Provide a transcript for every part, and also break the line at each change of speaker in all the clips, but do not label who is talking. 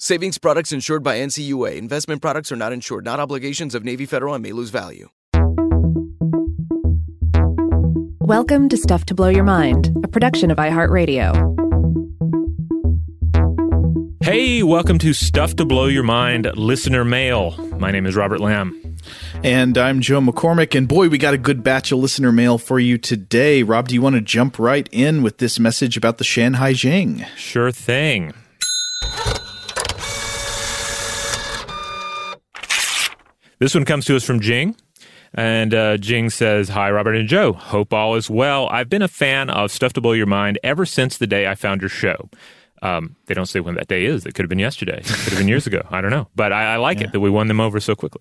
Savings products insured by NCUA. Investment products are not insured, not obligations of Navy Federal and may lose value.
Welcome to Stuff to Blow Your Mind, a production of iHeartRadio.
Hey, welcome to Stuff to Blow Your Mind listener mail. My name is Robert Lamb.
And I'm Joe McCormick. And boy, we got a good batch of listener mail for you today. Rob, do you want to jump right in with this message about the Shanhai Jing?
Sure thing. This one comes to us from Jing. And uh, Jing says, Hi, Robert and Joe. Hope all is well. I've been a fan of Stuff to Blow Your Mind ever since the day I found your show. Um, they don't say when that day is. It could have been yesterday. It could have been years ago. I don't know. But I, I like yeah. it that we won them over so quickly.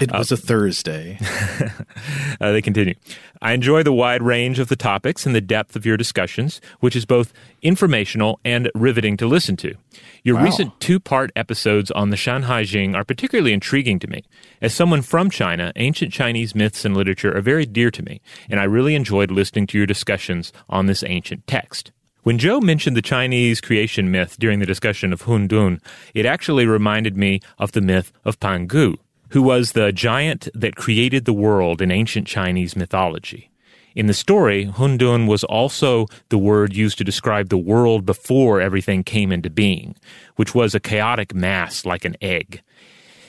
It was uh, a Thursday.
uh, they continue. I enjoy the wide range of the topics and the depth of your discussions, which is both informational and riveting to listen to. Your wow. recent two part episodes on the Shanhai Jing are particularly intriguing to me. As someone from China, ancient Chinese myths and literature are very dear to me, and I really enjoyed listening to your discussions on this ancient text. When Joe mentioned the Chinese creation myth during the discussion of Hun Dun, it actually reminded me of the myth of Pangu, who was the giant that created the world in ancient Chinese mythology. In the story, Hun Dun was also the word used to describe the world before everything came into being, which was a chaotic mass like an egg.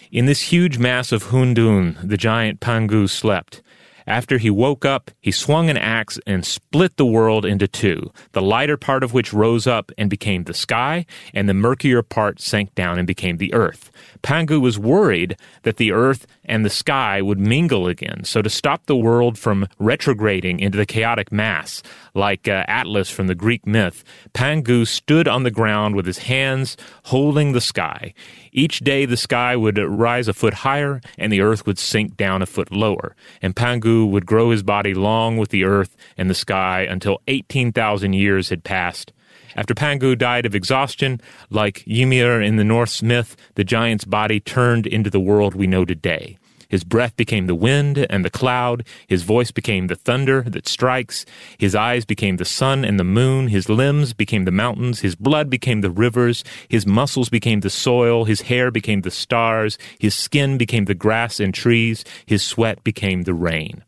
In this huge mass of Hun Dun, the giant Pangu slept, after he woke up, he swung an axe and split the world into two, the lighter part of which rose up and became the sky, and the murkier part sank down and became the earth. Pangu was worried that the earth and the sky would mingle again, so to stop the world from retrograding into the chaotic mass, like uh, Atlas from the Greek myth, Pangu stood on the ground with his hands holding the sky. Each day the sky would rise a foot higher and the earth would sink down a foot lower, and Pangu would grow his body long with the earth and the sky until 18,000 years had passed. After Pangu died of exhaustion, like Ymir in the Norse myth, the giant's body turned into the world we know today. His breath became the wind and the cloud. His voice became the thunder that strikes. His eyes became the sun and the moon. His limbs became the mountains. His blood became the rivers. His muscles became the soil. His hair became the stars. His skin became the grass and trees. His sweat became the rain.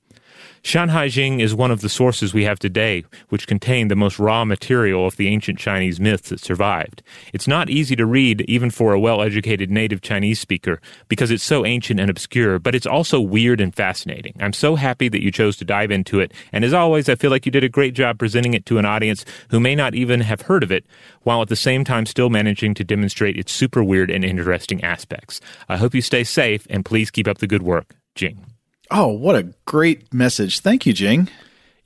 Shanhai Jing is one of the sources we have today which contain the most raw material of the ancient Chinese myths that survived. It's not easy to read even for a well-educated native Chinese speaker because it's so ancient and obscure, but it's also weird and fascinating. I'm so happy that you chose to dive into it, and as always, I feel like you did a great job presenting it to an audience who may not even have heard of it, while at the same time still managing to demonstrate its super weird and interesting aspects. I hope you stay safe, and please keep up the good work. Jing.
Oh, what a great message. Thank you, Jing.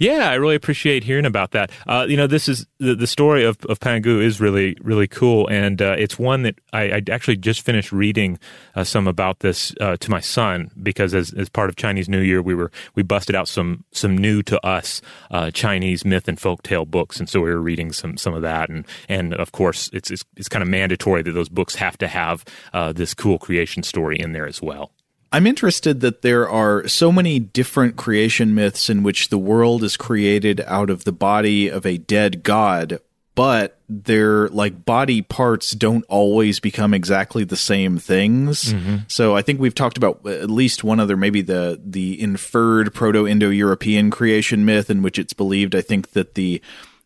Yeah, I really appreciate hearing about that. Uh, you know, this is the, the story of, of Pangu is really, really cool. And uh, it's one that I, I, actually just finished reading uh, some about this uh, to my son because as, as part of Chinese New Year, we were, we busted out some, some new to us uh, Chinese myth and folktale books. And so we were reading some, some of that. And, and of course, it's, it's, it's kind of mandatory that those books have to have uh, this cool creation story in there as well.
I'm interested that there are so many different creation myths in which the world is created out of the body of a dead god, but their like body parts don't always become exactly the same things. Mm-hmm. So I think we've talked about at least one other, maybe the the inferred Proto-Indo-European creation myth in which it's believed. I think that the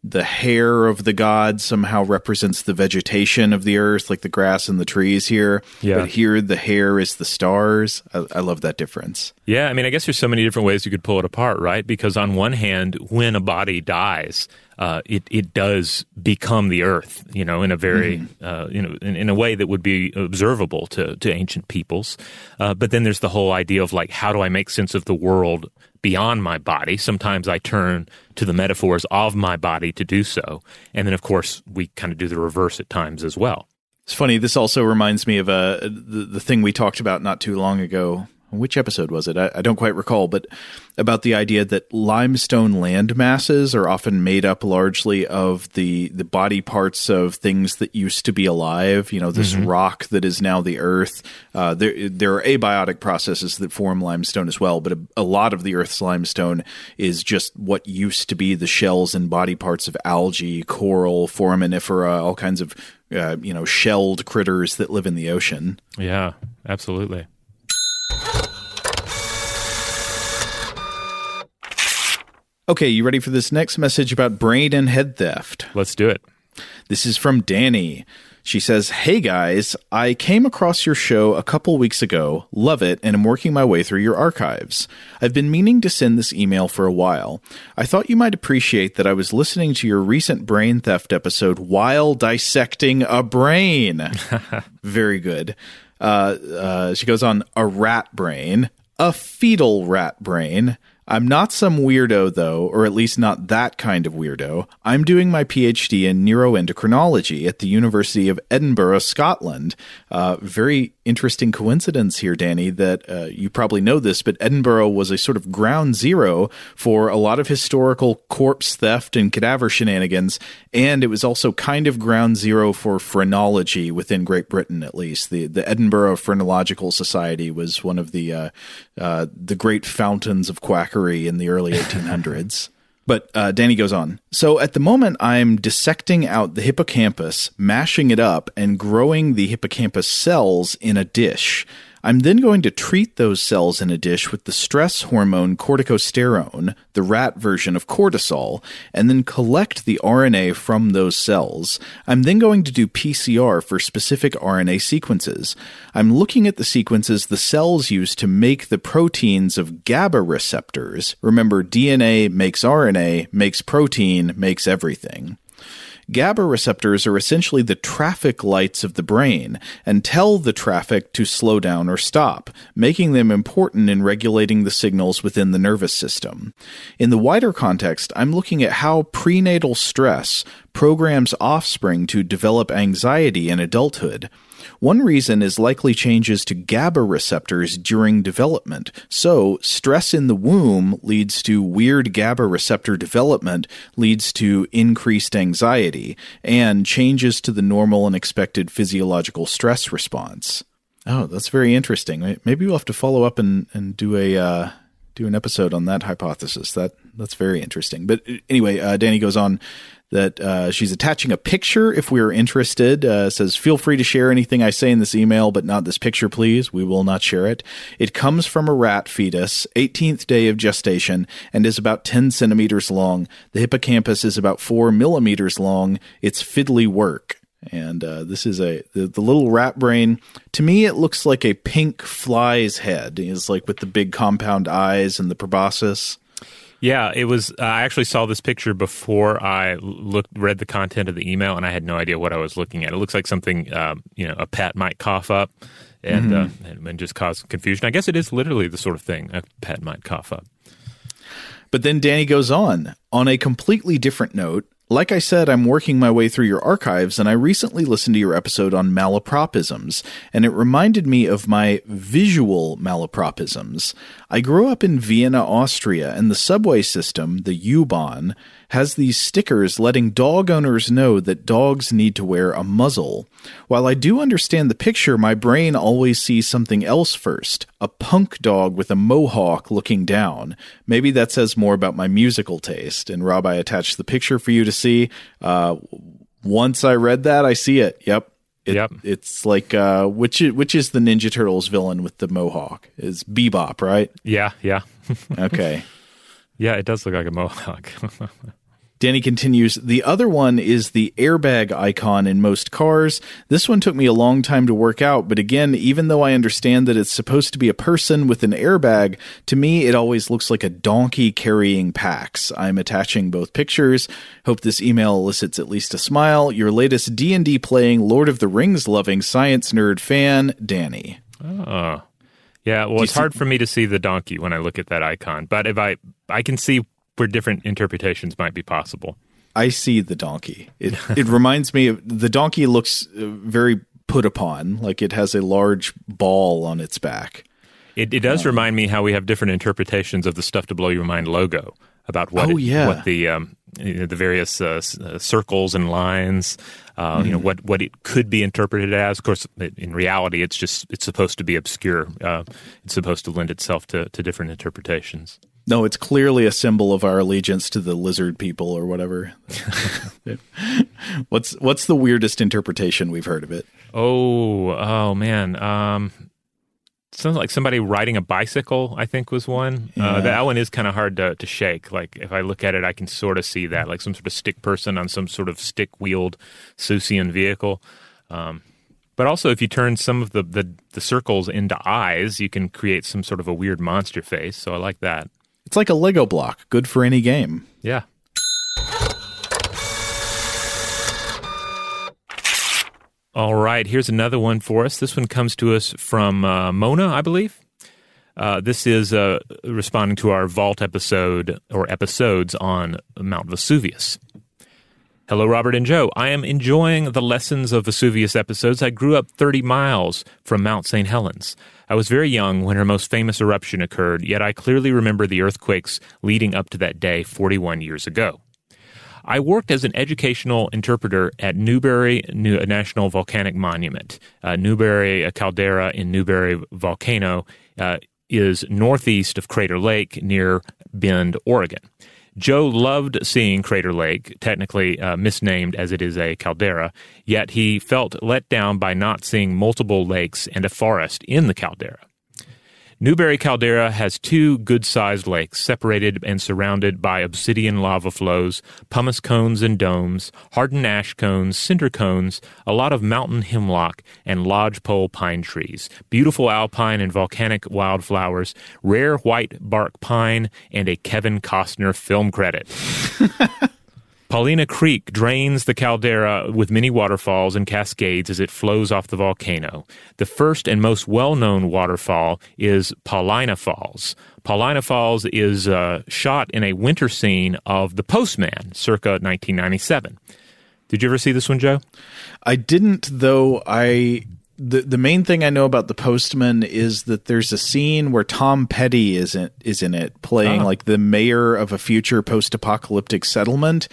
the hair of the god somehow represents the vegetation of the earth, like the grass and the trees here. Yeah. But here, the hair is the stars. I, I, love that difference.
Yeah. I mean, I guess there's so many different ways you could pull it apart, right? Because on one hand, when a body dies, uh, it it does become the earth, you know, in a very mm-hmm. uh, you know in, in, a way that would be observable to to ancient peoples. Uh, but then there's the whole idea of like, how do I make sense of the world beyond my body? Sometimes I turn to the metaphors of my body to do so, and then of course we kind of do the reverse at times as well.
It's funny. This also reminds me of a uh, the, the thing we talked about not too long ago which episode was it? I, I, don't quite recall, but about the idea that limestone land masses are often made up largely of the the body parts of things that used to be alive. You know, this mm-hmm. rock that is now the earth. Uh, there there are abiotic processes that form limestone as well, but a, a, lot of the Earth's limestone is just what used to be the shells and body parts of algae, coral, foraminifera, all kinds of uh, you know shelled critters that live in the ocean.
Yeah, absolutely.
Okay, you ready for this next message about brain and head theft?
Let's do it.
This is from Danny. She says, Hey guys, I came across your show a couple weeks ago, love it, and am working my way through your archives. I've been meaning to send this email for a while. I thought you might appreciate that I was listening to your recent brain theft episode while dissecting a brain. Very good. Uh, uh, she goes on, a rat brain, a fetal rat brain I'm not some weirdo, though, or at least not that kind of weirdo. I'm doing my PhD in neuroendocrinology at the University of Edinburgh, Scotland. Uh, very interesting coincidence here, Danny, that uh, you probably know this, but Edinburgh was a sort of ground zero for a lot of historical corpse theft and cadaver shenanigans, and it was also kind of ground zero for phrenology within Great Britain, at least. The the Edinburgh Phrenological Society was one of the uh, uh, the great fountains of quackery in the early 1800s. But uh, Danny goes on. So at the moment, I'm dissecting out the hippocampus, mashing it up, and growing the hippocampus cells in a dish. I'm then going to treat those cells in a dish with the stress hormone corticosterone, the rat version of cortisol, and then collect the RNA from those cells. I'm then going to do PCR for specific RNA sequences. I'm looking at the sequences the cells use to make the proteins of GABA receptors. Remember, DNA makes RNA, makes protein, makes everything. GABA receptors are essentially the traffic lights of the brain and tell the traffic to slow down or stop, making them important in regulating the signals within the nervous system. In the wider context, I'm looking at how prenatal stress programs offspring to develop anxiety in adulthood. One reason is likely changes to GABA receptors during development. So, stress in the womb leads to weird GABA receptor development, leads to increased anxiety, and changes to the normal and expected physiological stress response. Oh, that's very interesting. Maybe we'll have to follow up and, and do a uh, do an episode on that hypothesis. That that's very interesting. But anyway, uh, Danny goes on. That uh, she's attaching a picture if we are interested. Uh, says, feel free to share anything I say in this email, but not this picture, please. We will not share it. It comes from a rat fetus, 18th day of gestation, and is about 10 centimeters long. The hippocampus is about 4 millimeters long. It's fiddly work. And uh, this is a the, the, little rat brain. To me, it looks like a pink fly's head. It's like with the big compound eyes and the proboscis.
Yeah, it was. Uh, I actually saw this picture before I looked, read the content of the email, and I had no idea what I was looking at. It looks like something um, you know a pet might cough up and, mm-hmm. uh, and, and just cause confusion. I guess it is literally the sort of thing a pet might cough up.
But then Danny goes on on a completely different note. Like I said, I'm working my way through your archives, and I recently listened to your episode on malapropisms, and it reminded me of my visual malapropisms. I grew up in Vienna, Austria, and the subway system, the U-Bahn, has these stickers letting dog owners know that dogs need to wear a muzzle. While I do understand the picture, my brain always sees something else first a punk dog with a mohawk looking down. Maybe that says more about my musical taste. And Rob, I attached the picture for you to see. Uh, once I read that, I see it. Yep. It,
yep.
It's like uh, which is, which is the Ninja Turtles villain with the mohawk? Is Bebop, right?
Yeah, yeah.
okay.
Yeah, it does look like a mohawk.
Danny continues, the other one is the airbag icon in most cars. This one took me a long time to work out, but again, even though I understand that it's supposed to be a person with an airbag, to me it always looks like a donkey carrying packs. I'm attaching both pictures. Hope this email elicits at least a smile. Your latest D&D playing Lord of the Rings loving science nerd fan, Danny.
Oh. Yeah, well, it's see- hard for me to see the donkey when I look at that icon, but if I I can see where different interpretations might be possible.
I see the donkey. It it reminds me of the donkey looks uh, very put upon, like it has a large ball on its back.
It, it does um, remind me how we have different interpretations of the "Stuff to Blow Your Mind" logo about what
oh,
it,
yeah.
what the um, you know, the various uh, uh, circles and lines, uh, mm-hmm. you know mm-hmm. what what it could be interpreted as. Of course, in reality, it's just it's supposed to be obscure. Uh, it's supposed to lend itself to to different interpretations.
No, it's clearly a symbol of our allegiance to the lizard people or whatever. what's what's the weirdest interpretation we've heard of it?
Oh, oh man. Um sounds like somebody riding a bicycle, I think was one. Uh, yeah. Uh, that one is kind of hard to, to shake. Like if I look at it, I can sort of see that, like some sort of stick person on some sort of stick wheeled Seussian vehicle. Um, but also, if you turn some of the, the, the circles into eyes, you can create some sort of a weird monster face. So I like that.
It's like a Lego block, good for any game.
Yeah. All right, here's another one for us. This one comes to us from uh, Mona, I believe. Uh, this is uh, responding to our Vault episode or episodes on Mount Vesuvius. Hello, Robert and Joe. I am enjoying the Lessons of Vesuvius episodes. I grew up 30 miles from Mount St. Helens. I was very young when her most famous eruption occurred, yet I clearly remember the earthquakes leading up to that day 41 years ago. I worked as an educational interpreter at Newberry National Volcanic Monument. Uh, Newberry, a caldera in Newberry Volcano, uh, is northeast of Crater Lake near Bend, Oregon. Joe loved seeing Crater Lake, technically uh, misnamed as it is a caldera, yet he felt let down by not seeing multiple lakes and a forest in the caldera. Newberry Caldera has two good sized lakes separated and surrounded by obsidian lava flows, pumice cones and domes, hardened ash cones, cinder cones, a lot of mountain hemlock, and lodgepole pine trees, beautiful alpine and volcanic wildflowers, rare white bark pine, and a Kevin Costner film credit. Paulina Creek drains the caldera with many waterfalls and cascades as it flows off the volcano. The first and most well known waterfall is Paulina Falls. Paulina Falls is uh, shot in a winter scene of The Postman, circa 1997. Did you ever see this one, Joe?
I didn't, though. I the the main thing I know about the Postman is that there's a scene where Tom Petty is in, is in it, playing oh. like the mayor of a future post apocalyptic settlement,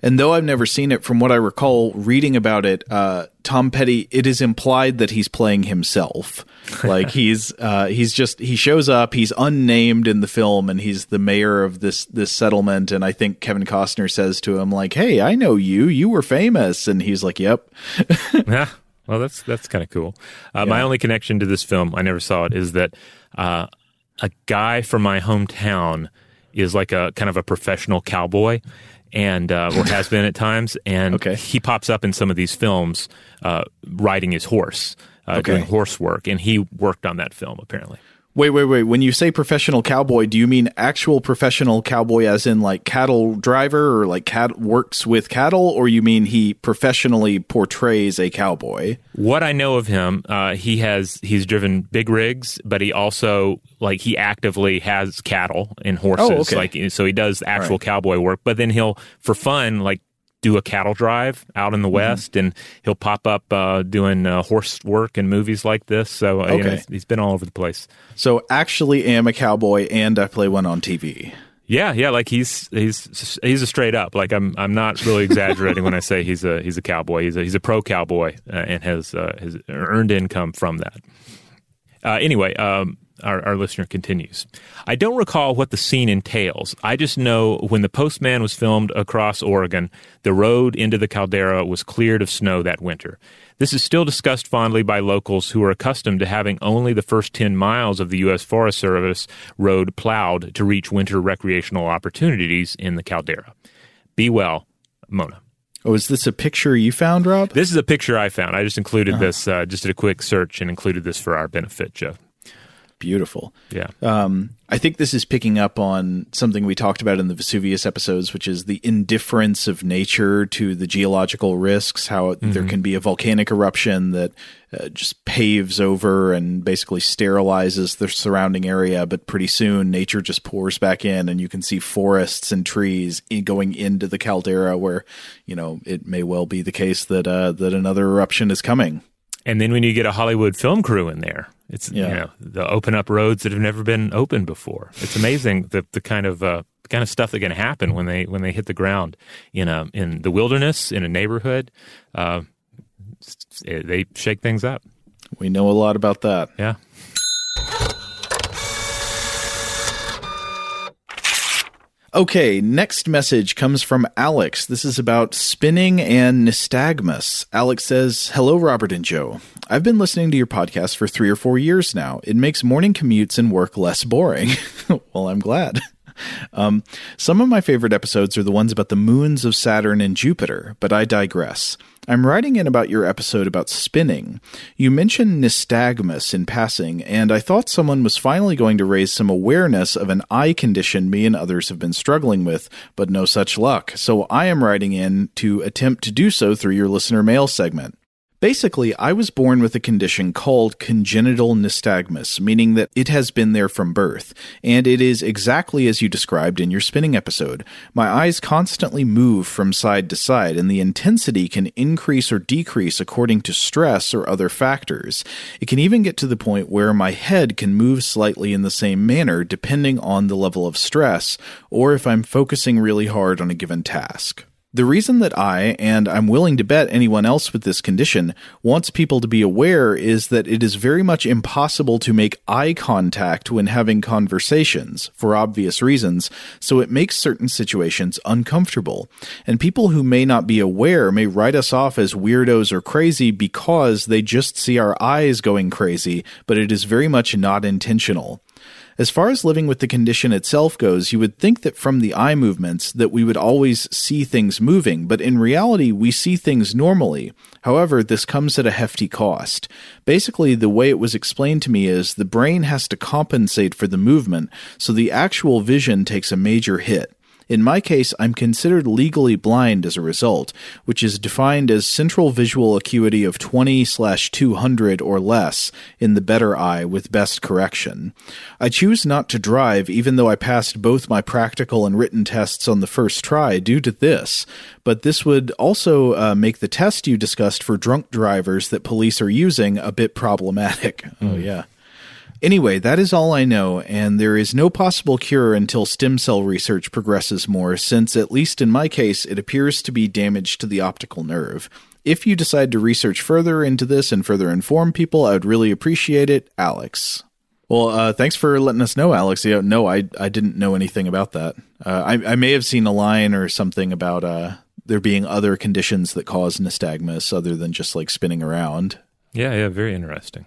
And though I've never seen it, from what I recall reading about it, uh, Tom Petty, it is implied that he's playing himself. Like he's uh, he's just he shows up, he's unnamed in the film, and he's the mayor of this this settlement. And I think Kevin Costner says to him like, "Hey, I know you. You were famous." And he's like, "Yep."
yeah. Well, that's that's kind of cool. Uh, yeah. My only connection to this film, I never saw it, is that uh, a guy from my hometown is like a kind of a professional cowboy and uh, or has been at times. And okay. he pops up in some of these films uh, riding his horse, uh, okay. doing horse work, and he worked on that film apparently.
Wait, wait, wait. When you say professional cowboy, do you mean actual professional cowboy as in like cattle driver or like cat works with cattle or you mean he professionally portrays a cowboy?
What I know of him, uh, he has he's driven big rigs, but he also like he actively has cattle and horses oh, okay. like so he does actual right. cowboy work, but then he'll for fun like do a cattle drive out in the mm-hmm. west, and he'll pop up uh, doing uh, horse work and movies like this. So uh, okay. you know, he's been all over the place.
So actually, am a cowboy, and I play one on TV.
Yeah, yeah, like he's he's he's a straight up. Like I'm I'm not really exaggerating when I say he's a he's a cowboy. He's a he's a pro cowboy uh, and has uh, has earned income from that. Uh, anyway, um, our, our, listener continues. I don't recall what the scene entails. I just know when the postman was filmed across Oregon, the road into the caldera was cleared of snow that winter. This is still discussed fondly by locals who are accustomed to having only the first 10 miles of the U.S. Forest Service road plowed to reach winter recreational opportunities in the caldera. Be well, Mona.
Oh, is this a picture you found, Rob?
This is a picture I found. I just included uh-huh. this, uh, just did a quick search and included this for our benefit, Joe
beautiful.
Yeah.
Um, I think this is picking up on something we talked about in the Vesuvius episodes, which is the indifference of nature to the geological risks, how mm-hmm. there can be a volcanic eruption that uh, just paves over and basically sterilizes the surrounding area, but pretty soon nature just pours back in and you can see forests and trees going into the caldera where, you know, it may well be the case that uh, that another eruption is coming.
And then when you get a Hollywood film crew in there, it's yeah. you know the open up roads that have never been opened before. It's amazing the the kind of uh, the kind of stuff that can happen when they when they hit the ground in a in the wilderness in a neighborhood. Uh, they shake things up.
We know a lot about that.
Yeah.
Okay, next message comes from Alex. This is about spinning and nystagmus. Alex says, Hello, Robert and Joe. I've been listening to your podcast for three or four years now. It makes morning commutes and work less boring. well, I'm glad. Um, some of my favorite episodes are the ones about the moons of Saturn and Jupiter, but I digress. I'm writing in about your episode about spinning. You mentioned nystagmus in passing, and I thought someone was finally going to raise some awareness of an eye condition me and others have been struggling with, but no such luck. So I am writing in to attempt to do so through your listener mail segment. Basically, I was born with a condition called congenital nystagmus, meaning that it has been there from birth, and it is exactly as you described in your spinning episode. My eyes constantly move from side to side, and the intensity can increase or decrease according to stress or other factors. It can even get to the point where my head can move slightly in the same manner depending on the level of stress, or if I'm focusing really hard on a given task. The reason that I, and I'm willing to bet anyone else with this condition, wants people to be aware is that it is very much impossible to make eye contact when having conversations, for obvious reasons, so it makes certain situations uncomfortable. And people who may not be aware may write us off as weirdos or crazy because they just see our eyes going crazy, but it is very much not intentional. As far as living with the condition itself goes, you would think that from the eye movements that we would always see things moving, but in reality we see things normally. However, this comes at a hefty cost. Basically, the way it was explained to me is the brain has to compensate for the movement, so the actual vision takes a major hit. In my case, I'm considered legally blind as a result, which is defined as central visual acuity of 20 200 or less in the better eye with best correction. I choose not to drive even though I passed both my practical and written tests on the first try due to this, but this would also uh, make the test you discussed for drunk drivers that police are using a bit problematic. Mm. Oh, yeah. Anyway, that is all I know, and there is no possible cure until stem cell research progresses more, since, at least in my case, it appears to be damage to the optical nerve. If you decide to research further into this and further inform people, I would really appreciate it. Alex. Well, uh, thanks for letting us know, Alex. No, I I didn't know anything about that. Uh, I I may have seen a line or something about uh, there being other conditions that cause nystagmus other than just like spinning around.
Yeah, yeah, very interesting.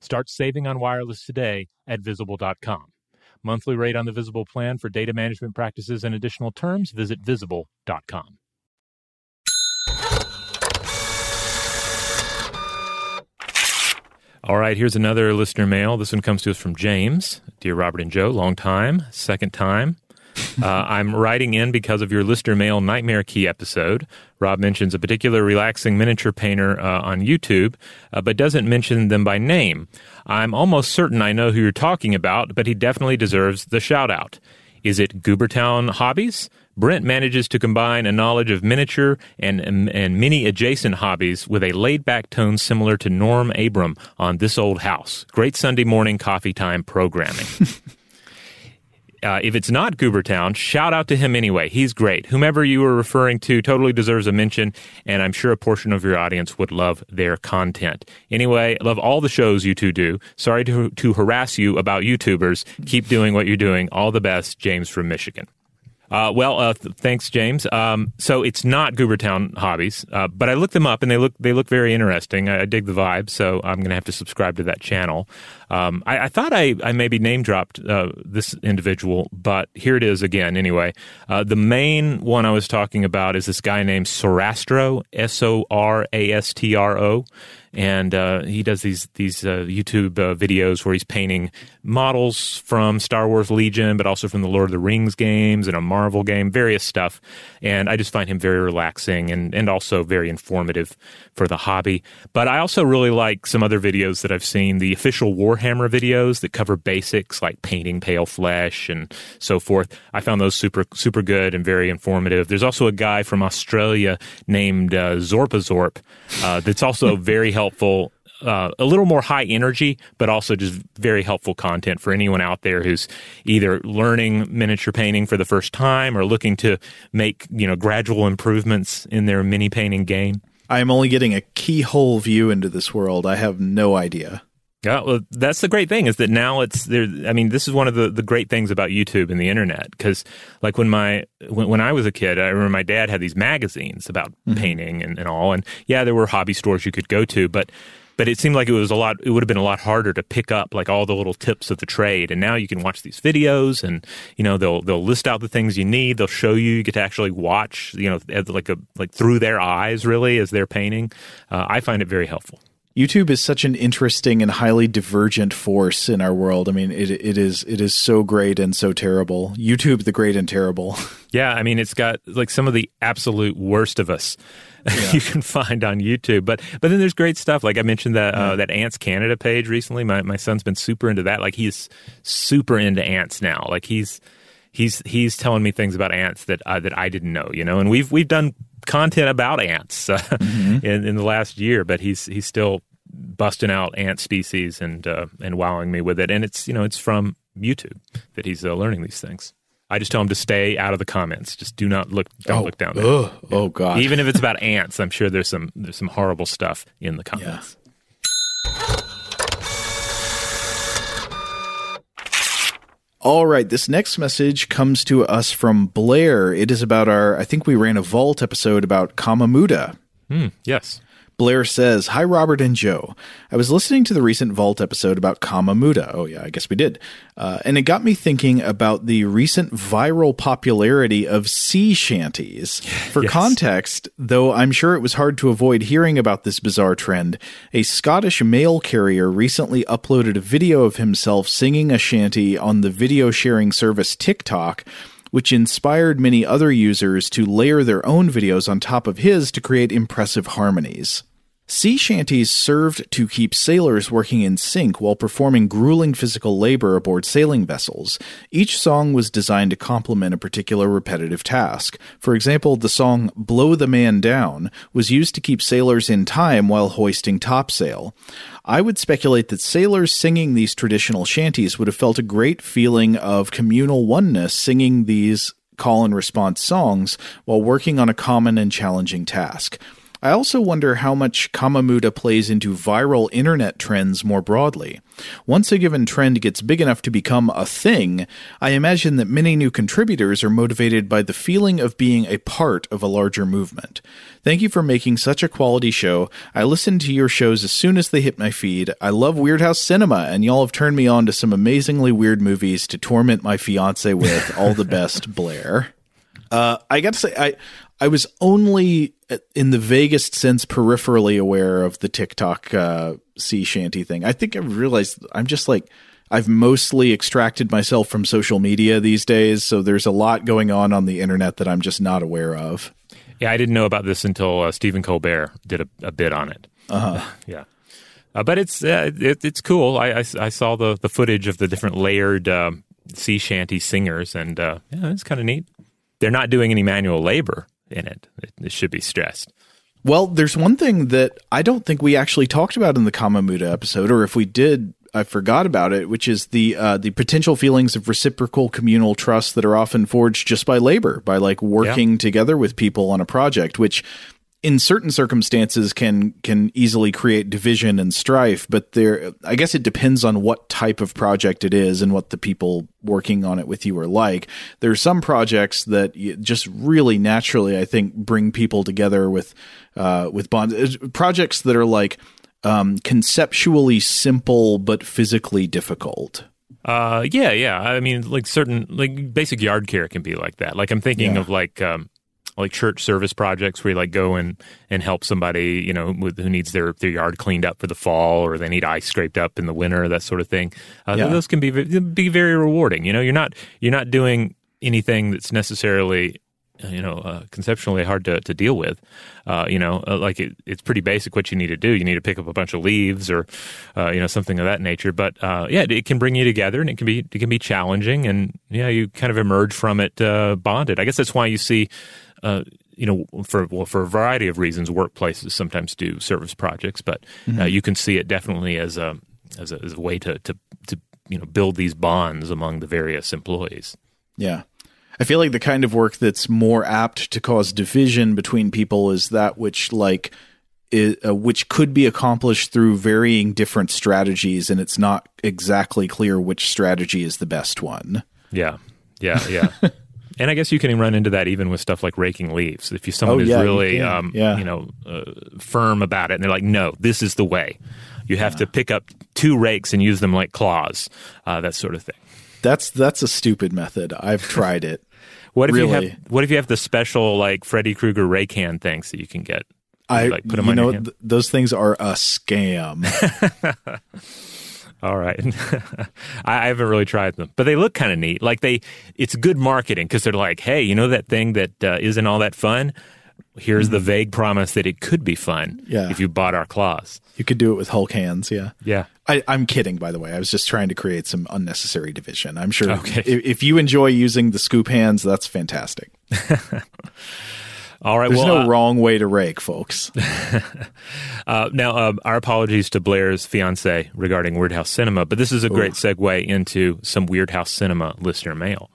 Start saving on wireless today at visible.com. Monthly rate on the Visible plan for data management practices and additional terms, visit visible.com. All right, here's another listener mail. This one comes to us from James. Dear Robert and Joe, long time, second time. Uh, I'm writing in because of your listener mail Nightmare Key episode. Rob mentions a particular relaxing miniature painter uh, on YouTube, uh, but doesn't mention them by name. I'm almost certain I know who you're talking about, but he definitely deserves the shout out. Is it Goobertown Hobbies? Brent manages to combine a knowledge of miniature and, and many adjacent hobbies with a laid back tone similar to Norm Abram on This Old House. Great Sunday morning coffee time programming. Uh, if it's not Goobertown, shout out to him anyway. He's great. Whomever you were referring to totally deserves a mention, and I'm sure a portion of your audience would love their content. Anyway, love all the shows you two do. Sorry to, to harass you about YouTubers. Keep doing what you're doing. All the best, James from Michigan. Uh, well, uh, th- thanks, James. Um, so it's not Goobertown Hobbies, uh, but I looked them up and they look they look very interesting. I, I dig the vibe, so I'm going to have to subscribe to that channel. Um, I, I, thought I, I maybe name dropped uh, this individual, but here it is again. Anyway, uh, the main one I was talking about is this guy named Sorastro, S O R A S T R O and uh, he does these these uh, YouTube uh, videos where he's painting models from Star Wars Legion, but also from the Lord of the Rings games and a Marvel game, various stuff. And I just find him very relaxing and and also very informative for the hobby. But I also really like some other videos that I've seen, the official Warhammer videos that cover basics like painting pale flesh and so forth. I found those super super good and very informative. There's also a guy from Australia named uh, Zorpazorp uh, that's also very helpful uh, a little more high energy, but also just very helpful content for anyone out there who's either learning miniature painting for the first time or looking to make you know gradual improvements in their mini painting game.
I am only getting a keyhole view into this world. I have no idea.
Yeah, well, that's the great thing is that now it's there. I mean, this is one of the, the great things about YouTube and the internet because, like, when my when, when I was a kid, I remember my dad had these magazines about mm-hmm. painting and, and all, and yeah, there were hobby stores you could go to, but but it seemed like it was a lot it would have been a lot harder to pick up like all the little tips of the trade and now you can watch these videos and you know they'll they'll list out the things you need they'll show you you get to actually watch you know like a like through their eyes really as they're painting uh, i find it very helpful
YouTube is such an interesting and highly divergent force in our world. I mean, it it is it is so great and so terrible. YouTube, the great and terrible.
Yeah, I mean, it's got like some of the absolute worst of us yeah. you can find on YouTube. But but then there's great stuff. Like I mentioned that uh, that Ants Canada page recently. My my son's been super into that. Like he's super into ants now. Like he's he's he's telling me things about ants that uh, that I didn't know. You know, and we've we've done content about ants uh, mm-hmm. in in the last year, but he's he's still busting out ant species and uh, and wowing me with it. And it's you know it's from YouTube that he's uh, learning these things. I just tell him to stay out of the comments. Just do not look. Don't oh, look down there.
Ugh, yeah. Oh god.
Even if it's about ants, I'm sure there's some there's some horrible stuff in the comments.
All right, this next message comes to us from Blair. It is about our, I think we ran a Vault episode about Kama Muta.
Mm, yes.
Blair says, Hi, Robert and Joe. I was listening to the recent Vault episode about Kama Muta. Oh, yeah, I guess we did. Uh, and it got me thinking about the recent viral popularity of sea shanties. For yes. context, though I'm sure it was hard to avoid hearing about this bizarre trend, a Scottish mail carrier recently uploaded a video of himself singing a shanty on the video sharing service TikTok which inspired many other users to layer their own videos on top of his to create impressive harmonies. Sea shanties served to keep sailors working in sync while performing grueling physical labor aboard sailing vessels. Each song was designed to complement a particular repetitive task. For example, the song Blow the Man Down was used to keep sailors in time while hoisting topsail. I would speculate that sailors singing these traditional shanties would have felt a great feeling of communal oneness singing these call and response songs while working on a common and challenging task. I also wonder how much Kama Muta plays into viral internet trends more broadly. Once a given trend gets big enough to become a thing, I imagine that many new contributors are motivated by the feeling of being a part of a larger movement. Thank you for making such a quality show. I listen to your shows as soon as they hit my feed. I love Weirdhouse Cinema, and y'all have turned me on to some amazingly weird movies to torment my fiance with. All the best, Blair. Uh, I got to say, I I was only in the vaguest sense peripherally aware of the TikTok uh, sea shanty thing. I think I realized I'm just like I've mostly extracted myself from social media these days, so there's a lot going on on the internet that I'm just not aware of.
Yeah, I didn't know about this until uh, Stephen Colbert did a, a bit on it.
Uh-huh.
yeah. Uh, but it's uh, it, it's cool. I, I, I, saw the, the footage of the different layered um, sea shanty singers, and uh, yeah, it's kind of neat. They're not doing any manual labor in it. it. It should be stressed.
Well, there's one thing that I don't think we actually talked about in the Kama Muta episode, or if we did, I forgot about it, which is the uh, the potential feelings of reciprocal communal trust that are often forged just by labor, by like working yeah. together with people on a project, which in certain circumstances can can easily create division and strife but there i guess it depends on what type of project it is and what the people working on it with you are like there are some projects that just really naturally i think bring people together with uh, with bonds projects that are like um, conceptually simple but physically difficult
uh, yeah, yeah. I mean, like certain, like basic yard care can be like that. Like I'm thinking yeah. of like um, like church service projects where you like go and and help somebody you know with, who needs their their yard cleaned up for the fall or they need ice scraped up in the winter that sort of thing. Uh, yeah. those can be be very rewarding. You know you're not you're not doing anything that's necessarily uh, you know uh, conceptually hard to, to deal with. Uh, you know uh, like it, it's pretty basic what you need to do. You need to pick up a bunch of leaves or uh, you know something of that nature. But uh, yeah it can bring you together and it can be it can be challenging and yeah you kind of emerge from it bonded. I guess that's why you see uh, you know, for well, for a variety of reasons, workplaces sometimes do service projects, but uh, mm-hmm. uh, you can see it definitely as a as a, as a way to, to to you know build these bonds among the various employees.
Yeah. I feel like the kind of work that's more apt to cause division between people is that which like is, uh, which could be accomplished through varying different strategies and it's not exactly clear which strategy is the best one.
Yeah. Yeah, yeah. And I guess you can run into that even with stuff like raking leaves. If you someone oh, yeah, really, you, um, yeah. you know, uh, firm about it, and they're like, "No, this is the way." You have yeah. to pick up two rakes and use them like claws, uh, that sort of thing.
That's that's a stupid method. I've tried it.
what if
really.
you have What if you have the special like Freddy Krueger rake hand things that you can get?
I like, put them on. you know th- those things are a scam.
All right. I haven't really tried them, but they look kind of neat. Like they, it's good marketing because they're like, hey, you know that thing that uh, not all that fun? Here's mm-hmm. the vague promise that it could be fun yeah. if you bought our claws.
You could do it with Hulk hands, yeah.
Yeah.
I, am kidding, by the way. I was just trying to create some unnecessary division. I'm sure okay. if, if you enjoy using the scoop hands, that's fantastic.
All right.
There's
well,
no uh, wrong way to rake, folks.
uh, now, uh, our apologies to Blair's fiance regarding Weirdhouse Cinema, but this is a great Ooh. segue into some Weirdhouse Cinema listener mail.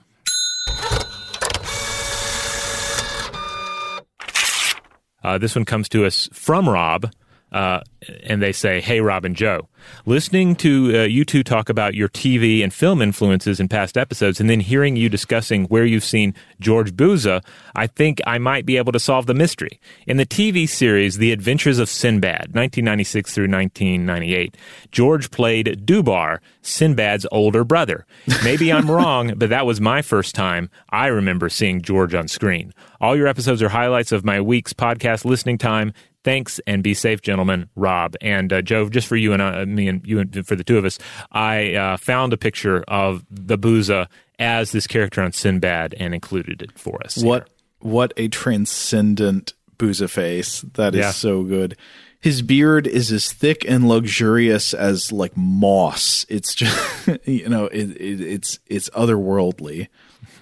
Uh, this one comes to us from Rob, uh, and they say, Hey, Rob and Joe, listening to uh, you two talk about your TV and film influences in past episodes, and then hearing you discussing where you've seen George Buza, I think I might be able to solve the mystery. In the TV series The Adventures of Sinbad, 1996 through 1998, George played Doubar, Sinbad's older brother. Maybe I'm wrong, but that was my first time I remember seeing George on screen. All your episodes are highlights of my week's podcast listening time. Thanks and be safe, gentlemen. Rob and uh, Joe, just for you and uh, me and you and for the two of us, I uh, found a picture of the Buza as this character on Sinbad and included it for us.
What here. what a transcendent Buza face! That is yeah. so good. His beard is as thick and luxurious as like moss. It's just you know it, it, it's it's otherworldly.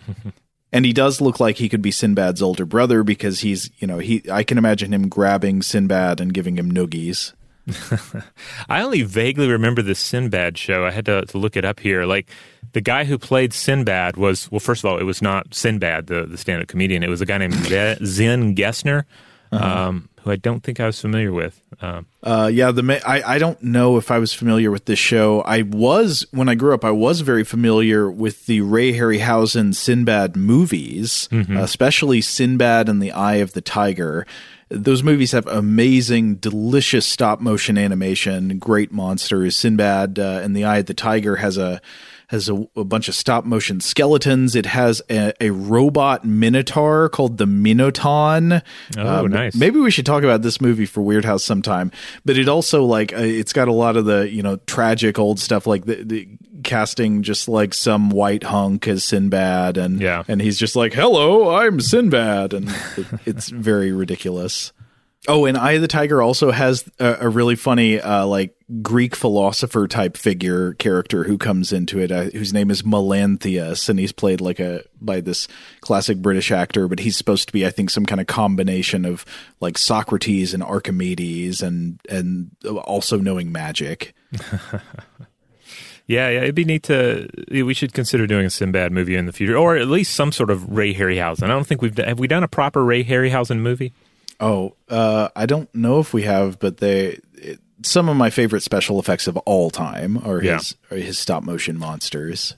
and he does look like he could be Sinbad's older brother because he's, you know, he. I can imagine him grabbing Sinbad and giving him noogies.
I only vaguely remember the Sinbad show. I had to, to, look it up here. Like the guy who played Sinbad was well. First of all, it was not Sinbad, the the stand up comedian. It was a guy named Zen Gesner, uh-huh. um, who I don't think I was familiar with. Um,
Uh, yeah, the ma- I I don't know if I was familiar with this show. I was when I grew up. I was very familiar with the Ray Harryhausen Sinbad movies, especially Sinbad and the Eye of the Tiger. Those movies have amazing, delicious stop motion animation, great monsters. Sinbad uh, and the Eye of the Tiger has a has a, a bunch of stop motion skeletons. It has a, a robot minotaur called the Minotaur.
Oh, nice.
Maybe we should talk about this movie for Weird House sometime. But it also like uh, it's got a lot of the you know tragic old stuff like the, the casting just like some white hunk as Sinbad and
Yeah.
and he's just like hello I'm Sinbad and it, it's very ridiculous. Oh, and Eye of the Tiger also has a, a really funny, uh, like Greek philosopher type figure character who comes into it, uh, whose name is Melanthius, and he's played like a by this classic British actor, but he's supposed to be, I think, some kind of combination of like Socrates and Archimedes, and and also knowing magic.
yeah, yeah, it'd be neat to. We should consider doing a Sinbad movie in the future, or at least some sort of Ray Harryhausen. I don't think we've have we done a proper Ray Harryhausen movie.
Oh, uh, I don't know if we have, but they. It, some of my favorite special effects of all time are his are his stop motion monsters.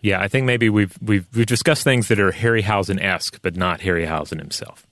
Yeah, I think maybe we've we've we've discussed things that are Harryhausen esque, but not Harryhausen himself.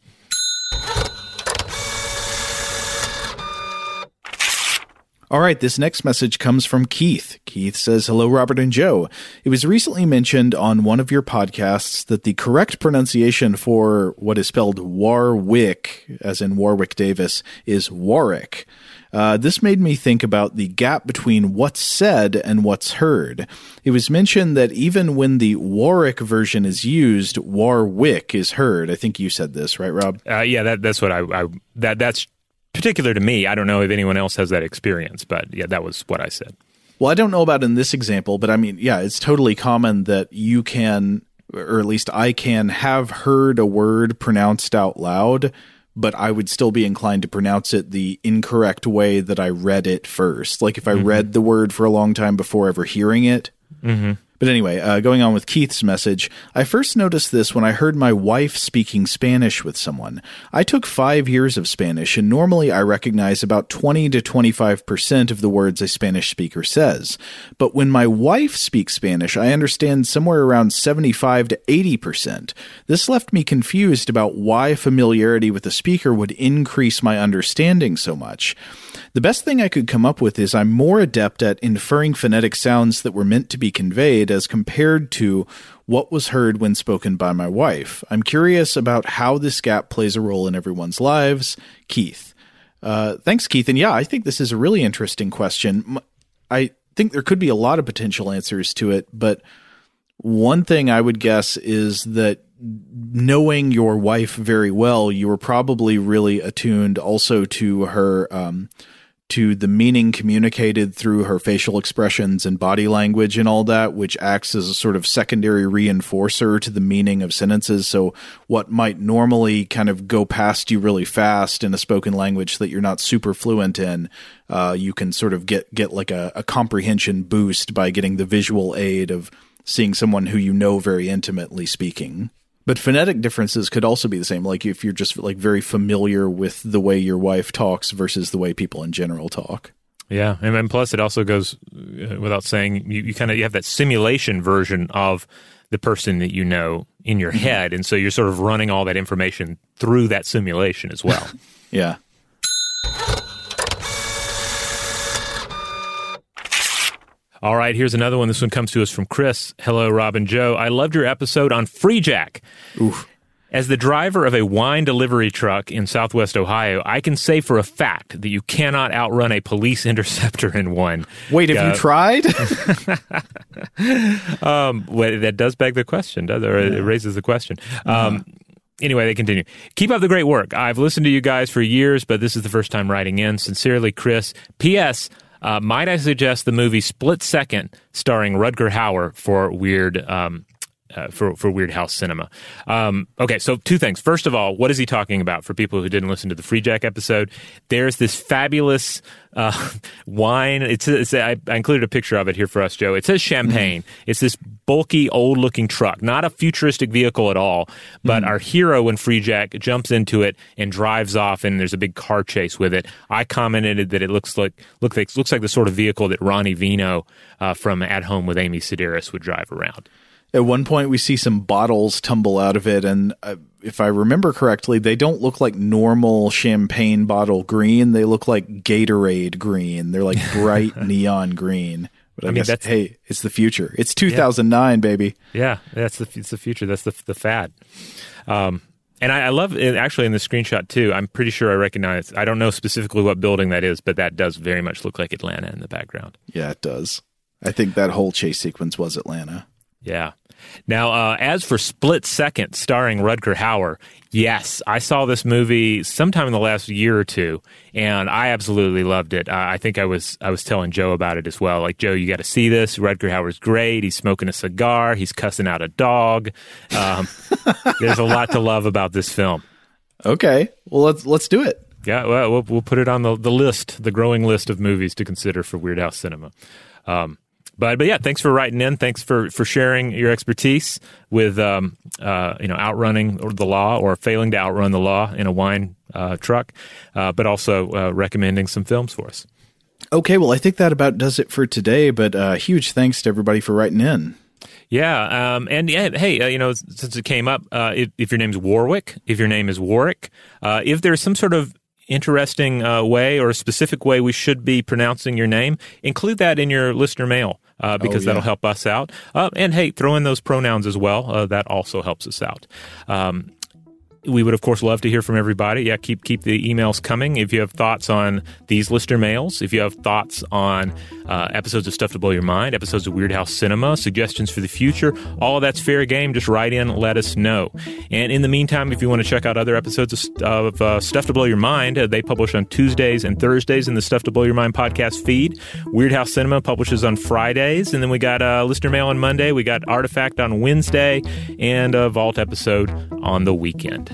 All right, this next message comes from Keith. Keith says, Hello, Robert and Joe. It was recently mentioned on one of your podcasts that the correct pronunciation for what is spelled Warwick, as in Warwick Davis, is Warwick. Uh, this made me think about the gap between what's said and what's heard. It was mentioned that even when the Warwick version is used, Warwick is heard. I think you said this, right, Rob?
Uh, yeah, that that's what I, I that that's particular to me. I don't know if anyone else has that experience, but yeah, that was what I said.
Well, I don't know about in this example, but I mean, yeah, it's totally common that you can, or at least I can, have heard a word pronounced out loud, but I would still be inclined to pronounce it the incorrect way that I read it first. Like if I read the word for a long time before ever hearing it. Mm-hmm. But anyway, uh, going on with Keith's message, I first noticed this when I heard my wife speaking Spanish with someone. I took five years of Spanish, and normally I recognize about 20 to 25% of the words a Spanish speaker says. But when my wife speaks Spanish, I understand somewhere around 75 to 80%. This left me confused about why familiarity with the speaker would increase my understanding so much. The best thing I could come up with is I'm more adept at inferring phonetic sounds that were meant to be conveyed as compared to what was heard when spoken by my wife. I'm curious about how this gap plays a role in everyone's lives. Keith. Uh, thanks, Keith. And yeah, I think this is a really interesting question. I think there could be a lot of potential answers to it, but one thing I would guess is that knowing your wife very well, you were probably really attuned also to her, um, to the meaning communicated through her facial expressions and body language and all that, which acts as a sort of secondary reinforcer to the meaning of sentences. So, what might normally kind of go past you really fast in a spoken language that you're not super fluent in, uh, you can sort of get get like a, a comprehension boost by getting the visual aid of seeing someone who you know very intimately speaking. But phonetic differences could also be the same. Like if you're just like very familiar with the way your wife talks versus the way people in general talk.
Yeah, and, and plus it also goes uh, without saying you, you kind of you have that simulation version of the person that you know in your head, and so you're sort of running all that information through that simulation as well.
Yeah.
All right, here's another one. This one comes to us from Chris. Hello, Rob and Joe. I loved your episode on Freejack.
Oof.
As the driver of a wine delivery truck in southwest Ohio, I can say for a fact that you cannot outrun a police interceptor in one.
Wait, have
Uh,
you tried?
Um, well, that does beg the question, does it? Or it raises the question. Um, Anyway, they continue. Keep up the great work. I've listened to you guys for years, but this is the first time writing in. Sincerely, Chris. P.S. Uh, might I suggest the movie Split Second, starring Rutger Hauer, for weird um, uh, for for Weird House Cinema. Um, okay, so two things. First of all, what is he talking about? For people who didn't listen to the Freejack episode, there's this fabulous uh, wine. It's, it's I, I, included a picture of it here for us, Joe. It says champagne. Mm-hmm. It's this bulky, old looking truck, not a futuristic vehicle at all. But mm-hmm. our hero in Freejack jumps into it and drives off, and there's a big car chase with it. I commented that it looks like look like, looks like the sort of vehicle that Ronnie Vino uh, from At Home with Amy Sedaris would drive around.
At one point, we see some bottles tumble out of it, and uh, if I remember correctly, they don't look like normal champagne bottle green. They look like Gatorade green. They're like bright neon green. But I, I mean, guess, that's, hey, it's the future. It's 2009, yeah. baby.
Yeah, that's the it's the future. That's the the fad. Um, and I, I love it actually in the screenshot too. I'm pretty sure I recognize. I don't know specifically what building that is, but that does very much look like Atlanta in the background.
Yeah, it does. I think that whole chase sequence was Atlanta.
Yeah. Now, uh, as for Split Second, starring Rutger Hauer, yes, I saw this movie sometime in the last year or two, and I absolutely loved it. Uh, I think I was I was telling Joe about it as well. Like Joe, you got to see this. Rutger Hauer's great. He's smoking a cigar. He's cussing out a dog. Um, there's a lot to love about this film.
Okay, well let's let's do it.
Yeah, well, we'll, we'll put it on the, the list, the growing list of movies to consider for Weird House Cinema. Um, but but yeah, thanks for writing in. Thanks for for sharing your expertise with um, uh, you know outrunning the law or failing to outrun the law in a wine uh, truck, uh, but also uh, recommending some films for us.
Okay, well, I think that about does it for today. But uh, huge thanks to everybody for writing in.
Yeah, um, and yeah, hey, uh, you know, since it came up, uh, if, if, your name's Warwick, if your name is Warwick, uh, if there's some sort of interesting uh, way or a specific way we should be pronouncing your name, include that in your listener mail uh, because oh, yeah. that'll help us out. Uh, and hey, throw in those pronouns as well. Uh, that also helps us out. Um, we would of course love to hear from everybody. Yeah, keep keep the emails coming. If you have thoughts on these lister mails, if you have thoughts on uh, episodes of Stuff to Blow Your Mind, episodes of Weird House Cinema, suggestions for the future, all of that's fair game. Just write in, let us know. And in the meantime, if you want to check out other episodes of, of uh, Stuff to Blow Your Mind, uh, they publish on Tuesdays and Thursdays in the Stuff to Blow Your Mind podcast feed. Weird House Cinema publishes on Fridays, and then we got uh, listener mail on Monday. We got Artifact on Wednesday, and a Vault episode on the weekend.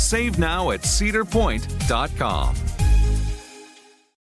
Save now at cedarpoint.com.